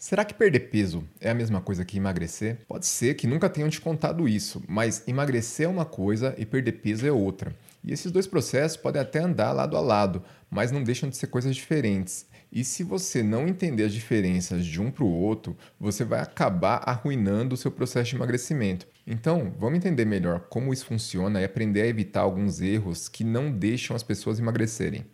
Será que perder peso é a mesma coisa que emagrecer? Pode ser que nunca tenham te contado isso, mas emagrecer é uma coisa e perder peso é outra. E esses dois processos podem até andar lado a lado, mas não deixam de ser coisas diferentes. E se você não entender as diferenças de um para o outro, você vai acabar arruinando o seu processo de emagrecimento. Então, vamos entender melhor como isso funciona e aprender a evitar alguns erros que não deixam as pessoas emagrecerem.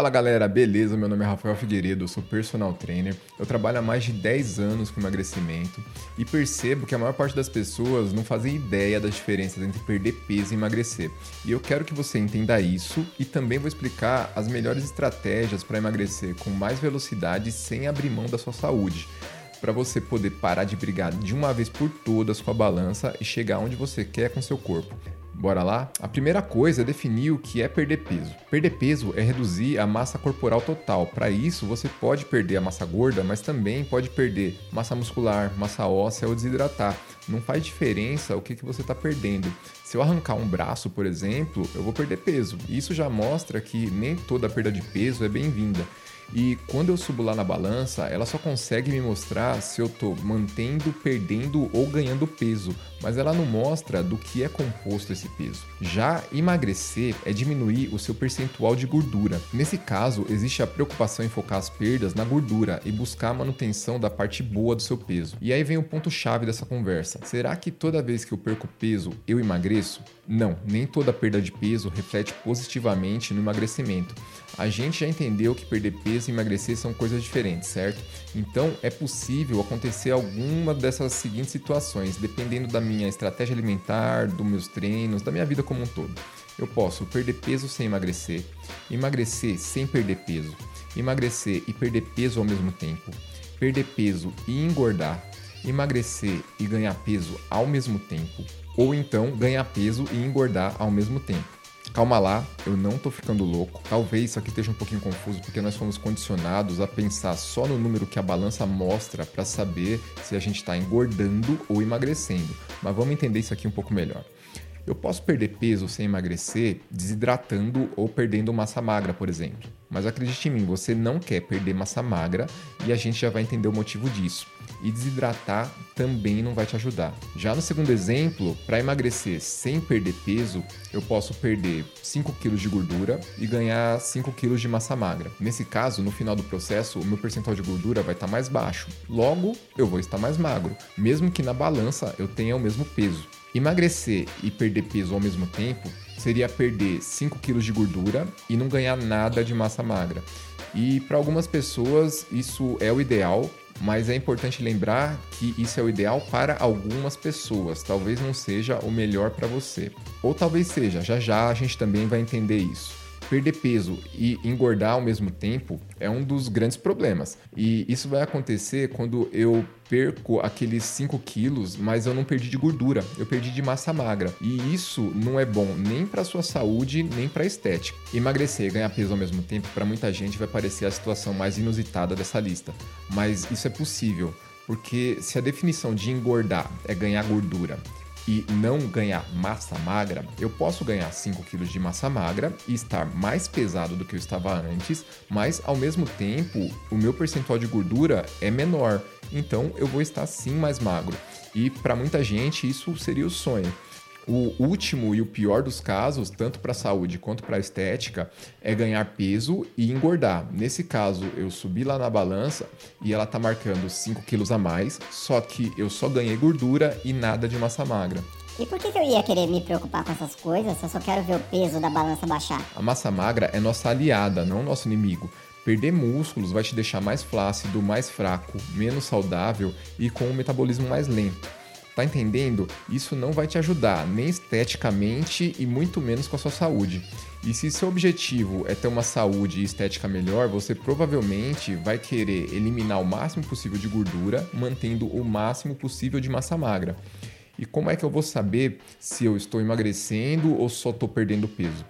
Fala galera, beleza? Meu nome é Rafael Figueiredo, eu sou personal trainer. Eu trabalho há mais de 10 anos com emagrecimento e percebo que a maior parte das pessoas não fazem ideia das diferenças entre perder peso e emagrecer. E eu quero que você entenda isso e também vou explicar as melhores estratégias para emagrecer com mais velocidade sem abrir mão da sua saúde para você poder parar de brigar de uma vez por todas com a balança e chegar onde você quer com seu corpo. Bora lá? A primeira coisa é definir o que é perder peso. Perder peso é reduzir a massa corporal total. Para isso, você pode perder a massa gorda, mas também pode perder massa muscular, massa óssea ou desidratar. Não faz diferença o que, que você está perdendo. Se eu arrancar um braço, por exemplo, eu vou perder peso. Isso já mostra que nem toda perda de peso é bem-vinda. E quando eu subo lá na balança, ela só consegue me mostrar se eu estou mantendo, perdendo ou ganhando peso, mas ela não mostra do que é composto esse peso. Já emagrecer é diminuir o seu percentual de gordura. Nesse caso, existe a preocupação em focar as perdas na gordura e buscar a manutenção da parte boa do seu peso. E aí vem o ponto chave dessa conversa. Será que toda vez que eu perco peso, eu emagreço? Não, nem toda perda de peso reflete positivamente no emagrecimento. A gente já entendeu que perder peso e emagrecer são coisas diferentes, certo? Então é possível acontecer alguma dessas seguintes situações, dependendo da minha estratégia alimentar, dos meus treinos, da minha vida como um todo. Eu posso perder peso sem emagrecer, emagrecer sem perder peso, emagrecer e perder peso ao mesmo tempo, perder peso e engordar, emagrecer e ganhar peso ao mesmo tempo, ou então ganhar peso e engordar ao mesmo tempo. Calma lá, eu não tô ficando louco. Talvez isso aqui esteja um pouquinho confuso porque nós fomos condicionados a pensar só no número que a balança mostra para saber se a gente está engordando ou emagrecendo. Mas vamos entender isso aqui um pouco melhor. Eu posso perder peso sem emagrecer desidratando ou perdendo massa magra, por exemplo. Mas acredite em mim, você não quer perder massa magra e a gente já vai entender o motivo disso. E desidratar também não vai te ajudar. Já no segundo exemplo, para emagrecer sem perder peso, eu posso perder 5 kg de gordura e ganhar 5 kg de massa magra. Nesse caso, no final do processo, o meu percentual de gordura vai estar tá mais baixo. Logo, eu vou estar mais magro, mesmo que na balança eu tenha o mesmo peso. Emagrecer e perder peso ao mesmo tempo seria perder 5 kg de gordura e não ganhar nada de massa magra. E para algumas pessoas isso é o ideal, mas é importante lembrar que isso é o ideal para algumas pessoas, talvez não seja o melhor para você. Ou talvez seja, já já a gente também vai entender isso perder peso e engordar ao mesmo tempo é um dos grandes problemas. E isso vai acontecer quando eu perco aqueles 5 quilos, mas eu não perdi de gordura, eu perdi de massa magra. E isso não é bom nem para sua saúde, nem para estética. Emagrecer e ganhar peso ao mesmo tempo, para muita gente, vai parecer a situação mais inusitada dessa lista. Mas isso é possível, porque se a definição de engordar é ganhar gordura e não ganhar massa magra, eu posso ganhar 5 kg de massa magra e estar mais pesado do que eu estava antes, mas ao mesmo tempo o meu percentual de gordura é menor, então eu vou estar sim mais magro. E para muita gente isso seria o sonho. O último e o pior dos casos, tanto para a saúde quanto para a estética, é ganhar peso e engordar. Nesse caso, eu subi lá na balança e ela tá marcando 5 quilos a mais, só que eu só ganhei gordura e nada de massa magra. E por que, que eu ia querer me preocupar com essas coisas se eu só quero ver o peso da balança baixar? A massa magra é nossa aliada, não nosso inimigo. Perder músculos vai te deixar mais flácido, mais fraco, menos saudável e com um metabolismo mais lento. Tá entendendo? Isso não vai te ajudar, nem esteticamente e muito menos com a sua saúde. E se seu objetivo é ter uma saúde e estética melhor, você provavelmente vai querer eliminar o máximo possível de gordura, mantendo o máximo possível de massa magra. E como é que eu vou saber se eu estou emagrecendo ou só estou perdendo peso?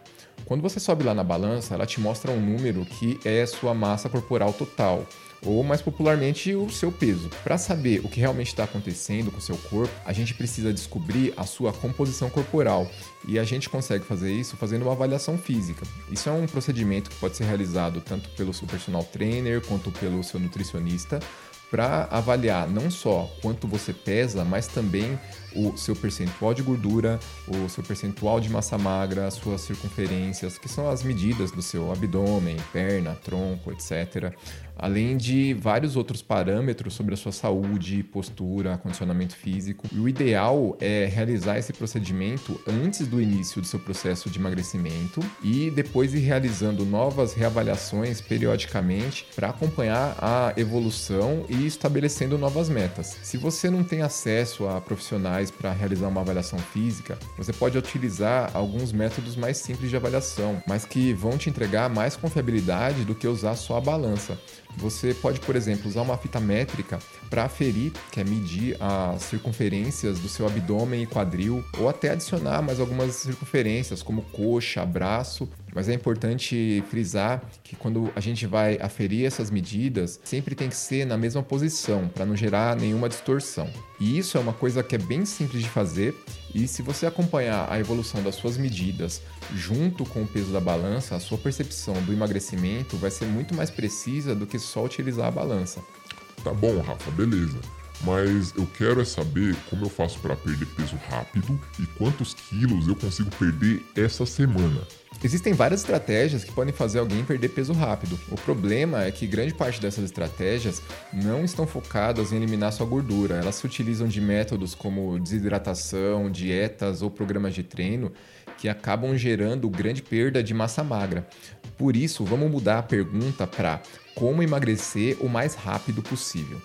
Quando você sobe lá na balança, ela te mostra um número que é sua massa corporal total. Ou mais popularmente o seu peso. Para saber o que realmente está acontecendo com o seu corpo, a gente precisa descobrir a sua composição corporal e a gente consegue fazer isso fazendo uma avaliação física. Isso é um procedimento que pode ser realizado tanto pelo seu personal trainer quanto pelo seu nutricionista para avaliar não só quanto você pesa, mas também o seu percentual de gordura, o seu percentual de massa magra, as suas circunferências, que são as medidas do seu abdômen, perna, tronco, etc além de vários outros parâmetros sobre a sua saúde, postura, condicionamento físico. E o ideal é realizar esse procedimento antes do início do seu processo de emagrecimento e depois ir realizando novas reavaliações periodicamente para acompanhar a evolução e estabelecendo novas metas. Se você não tem acesso a profissionais para realizar uma avaliação física, você pode utilizar alguns métodos mais simples de avaliação, mas que vão te entregar mais confiabilidade do que usar só a balança. Você pode, por exemplo, usar uma fita métrica para aferir, que é medir as circunferências do seu abdômen e quadril, ou até adicionar mais algumas circunferências, como coxa, braço. Mas é importante frisar que quando a gente vai aferir essas medidas, sempre tem que ser na mesma posição, para não gerar nenhuma distorção. E isso é uma coisa que é bem simples de fazer, e se você acompanhar a evolução das suas medidas junto com o peso da balança, a sua percepção do emagrecimento vai ser muito mais precisa do que só utilizar a balança. Tá bom, Rafa, beleza. Mas eu quero é saber como eu faço para perder peso rápido e quantos quilos eu consigo perder essa semana. Existem várias estratégias que podem fazer alguém perder peso rápido. O problema é que grande parte dessas estratégias não estão focadas em eliminar sua gordura. Elas se utilizam de métodos como desidratação, dietas ou programas de treino que acabam gerando grande perda de massa magra. Por isso, vamos mudar a pergunta para como emagrecer o mais rápido possível.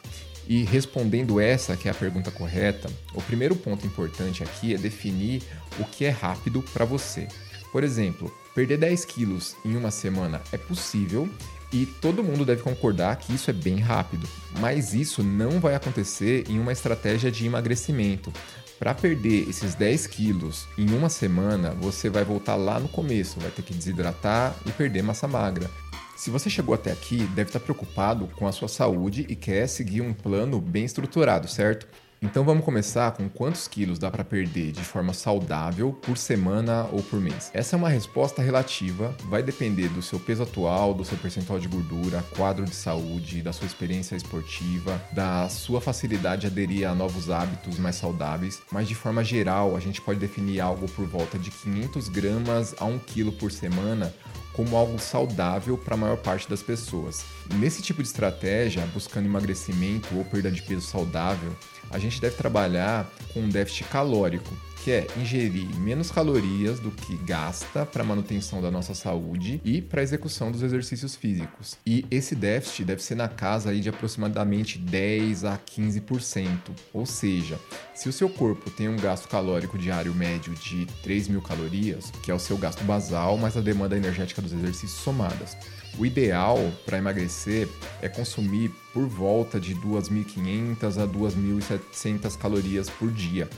E respondendo essa, que é a pergunta correta, o primeiro ponto importante aqui é definir o que é rápido para você. Por exemplo, perder 10 quilos em uma semana é possível e todo mundo deve concordar que isso é bem rápido, mas isso não vai acontecer em uma estratégia de emagrecimento. Para perder esses 10 quilos em uma semana, você vai voltar lá no começo, vai ter que desidratar e perder massa magra. Se você chegou até aqui, deve estar preocupado com a sua saúde e quer seguir um plano bem estruturado, certo? Então vamos começar com quantos quilos dá para perder de forma saudável por semana ou por mês. Essa é uma resposta relativa, vai depender do seu peso atual, do seu percentual de gordura, quadro de saúde, da sua experiência esportiva, da sua facilidade de aderir a novos hábitos mais saudáveis, mas de forma geral a gente pode definir algo por volta de 500 gramas a 1 quilo por semana como algo saudável para a maior parte das pessoas. Nesse tipo de estratégia, buscando emagrecimento ou perda de peso saudável, a gente deve trabalhar com um déficit calórico, que é ingerir menos calorias do que gasta para manutenção da nossa saúde e para execução dos exercícios físicos. E esse déficit deve ser na casa aí de aproximadamente 10 a 15%. Ou seja, se o seu corpo tem um gasto calórico diário médio de 3 mil calorias, que é o seu gasto basal mais a demanda energética dos exercícios somadas, o ideal para emagrecer é consumir por volta de 2.500 a 2.700 calorias por dia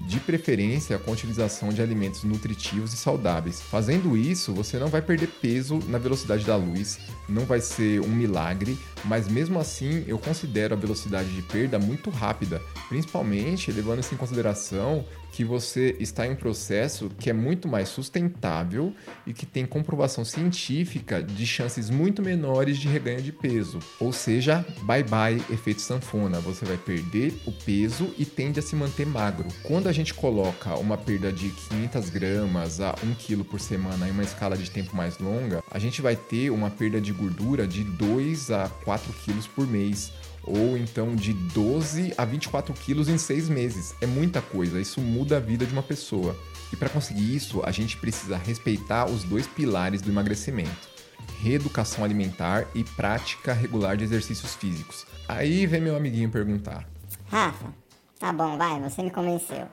de preferência com a utilização de alimentos nutritivos e saudáveis. Fazendo isso, você não vai perder peso na velocidade da luz, não vai ser um milagre, mas mesmo assim eu considero a velocidade de perda muito rápida, principalmente levando isso em consideração que você está em um processo que é muito mais sustentável e que tem comprovação científica de chances muito menores de reganho de peso. Ou seja, bye bye efeito sanfona, você vai perder o peso e tende a se manter magro. Quando a gente coloca uma perda de 500 gramas a 1 kg por semana em uma escala de tempo mais longa, a gente vai ter uma perda de gordura de 2 a 4 quilos por mês ou então de 12 a 24 quilos em seis meses. É muita coisa, isso muda a vida de uma pessoa. E para conseguir isso, a gente precisa respeitar os dois pilares do emagrecimento: reeducação alimentar e prática regular de exercícios físicos. Aí vem meu amiguinho perguntar: Rafa, tá bom, vai, você me convenceu.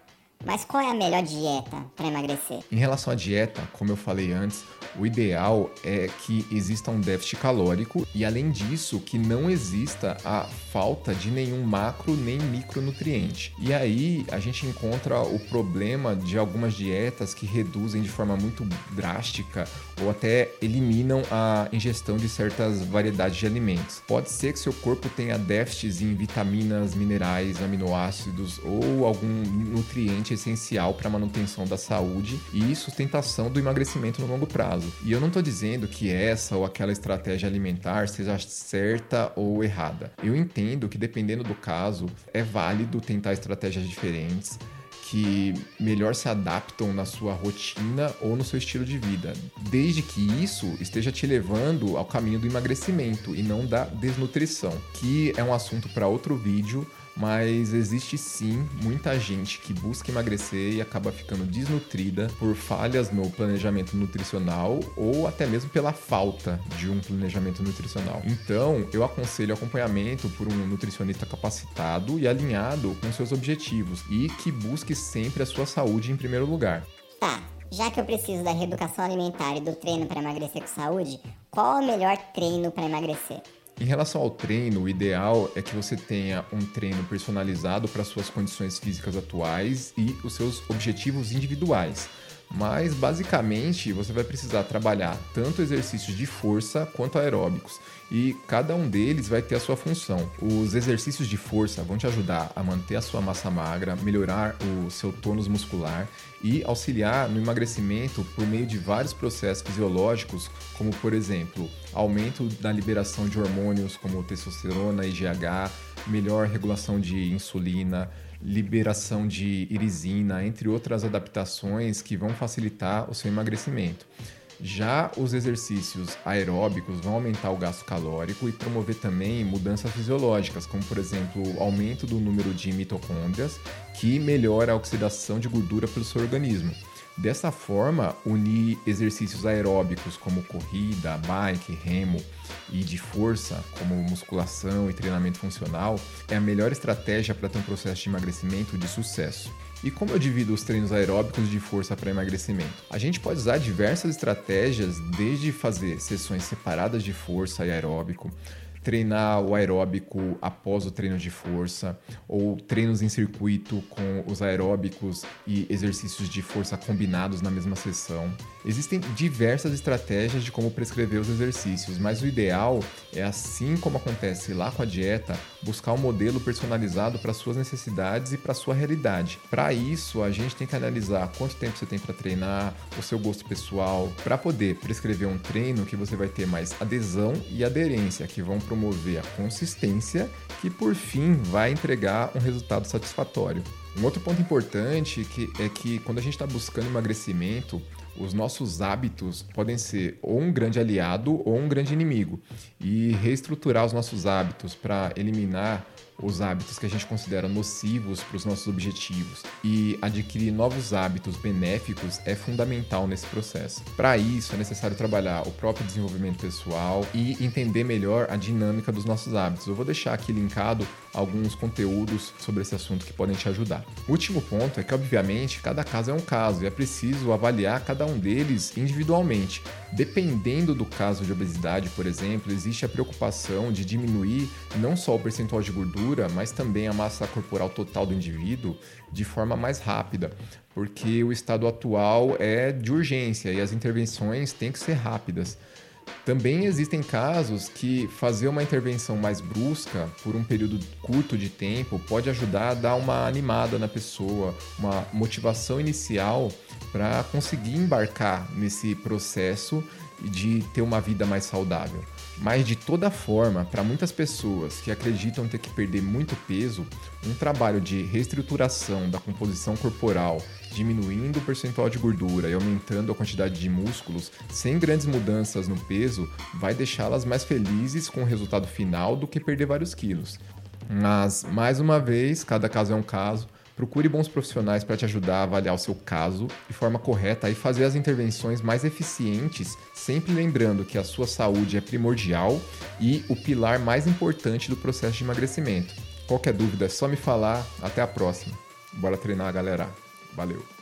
Mas qual é a melhor dieta para emagrecer? Em relação à dieta, como eu falei antes, o ideal é que exista um déficit calórico e, além disso, que não exista a falta de nenhum macro nem micronutriente. E aí a gente encontra o problema de algumas dietas que reduzem de forma muito drástica ou até eliminam a ingestão de certas variedades de alimentos. Pode ser que seu corpo tenha déficits em vitaminas, minerais, aminoácidos ou algum nutriente essencial para a manutenção da saúde e sustentação do emagrecimento no longo prazo. E eu não estou dizendo que essa ou aquela estratégia alimentar seja certa ou errada. Eu entendo que dependendo do caso, é válido tentar estratégias diferentes que melhor se adaptam na sua rotina ou no seu estilo de vida, desde que isso esteja te levando ao caminho do emagrecimento e não da desnutrição, que é um assunto para outro vídeo mas existe sim muita gente que busca emagrecer e acaba ficando desnutrida por falhas no planejamento nutricional ou até mesmo pela falta de um planejamento nutricional. Então, eu aconselho acompanhamento por um nutricionista capacitado e alinhado com seus objetivos e que busque sempre a sua saúde em primeiro lugar. Tá, já que eu preciso da reeducação alimentar e do treino para emagrecer com saúde, qual é o melhor treino para emagrecer? Em relação ao treino, o ideal é que você tenha um treino personalizado para suas condições físicas atuais e os seus objetivos individuais. Mas basicamente você vai precisar trabalhar tanto exercícios de força quanto aeróbicos e cada um deles vai ter a sua função. Os exercícios de força vão te ajudar a manter a sua massa magra, melhorar o seu tônus muscular e auxiliar no emagrecimento por meio de vários processos fisiológicos, como por exemplo, aumento da liberação de hormônios como testosterona e GH, melhor regulação de insulina, liberação de irisina, entre outras adaptações que vão facilitar o seu emagrecimento. Já os exercícios aeróbicos vão aumentar o gasto calórico e promover também mudanças fisiológicas, como por exemplo, o aumento do número de mitocôndrias, que melhora a oxidação de gordura pelo seu organismo. Dessa forma, unir exercícios aeróbicos como corrida, bike, remo e de força, como musculação e treinamento funcional, é a melhor estratégia para ter um processo de emagrecimento de sucesso. E como eu divido os treinos aeróbicos de força para emagrecimento? A gente pode usar diversas estratégias, desde fazer sessões separadas de força e aeróbico, treinar o aeróbico após o treino de força, ou treinos em circuito com os aeróbicos e exercícios de força combinados na mesma sessão. Existem diversas estratégias de como prescrever os exercícios, mas o ideal é, assim como acontece lá com a dieta, buscar um modelo personalizado para suas necessidades e para sua realidade. Para isso, a gente tem que analisar quanto tempo você tem para treinar, o seu gosto pessoal, para poder prescrever um treino que você vai ter mais adesão e aderência, que vão promover a consistência, que por fim vai entregar um resultado satisfatório. Um outro ponto importante que é que quando a gente está buscando emagrecimento, os nossos hábitos podem ser ou um grande aliado ou um grande inimigo. E reestruturar os nossos hábitos para eliminar os hábitos que a gente considera nocivos para os nossos objetivos e adquirir novos hábitos benéficos é fundamental nesse processo. Para isso, é necessário trabalhar o próprio desenvolvimento pessoal e entender melhor a dinâmica dos nossos hábitos. Eu vou deixar aqui linkado alguns conteúdos sobre esse assunto que podem te ajudar. O último ponto é que, obviamente, cada caso é um caso e é preciso avaliar cada um deles individualmente. Dependendo do caso de obesidade, por exemplo, existe a preocupação de diminuir não só o percentual de gordura, mas também a massa corporal total do indivíduo de forma mais rápida, porque o estado atual é de urgência e as intervenções têm que ser rápidas. Também existem casos que fazer uma intervenção mais brusca por um período curto de tempo pode ajudar a dar uma animada na pessoa, uma motivação inicial para conseguir embarcar nesse processo de ter uma vida mais saudável. Mas de toda forma, para muitas pessoas que acreditam ter que perder muito peso, um trabalho de reestruturação da composição corporal, diminuindo o percentual de gordura e aumentando a quantidade de músculos, sem grandes mudanças no peso, vai deixá-las mais felizes com o resultado final do que perder vários quilos. Mas, mais uma vez, cada caso é um caso. Procure bons profissionais para te ajudar a avaliar o seu caso de forma correta e fazer as intervenções mais eficientes, sempre lembrando que a sua saúde é primordial e o pilar mais importante do processo de emagrecimento. Qualquer dúvida é só me falar. Até a próxima. Bora treinar, galera. Valeu!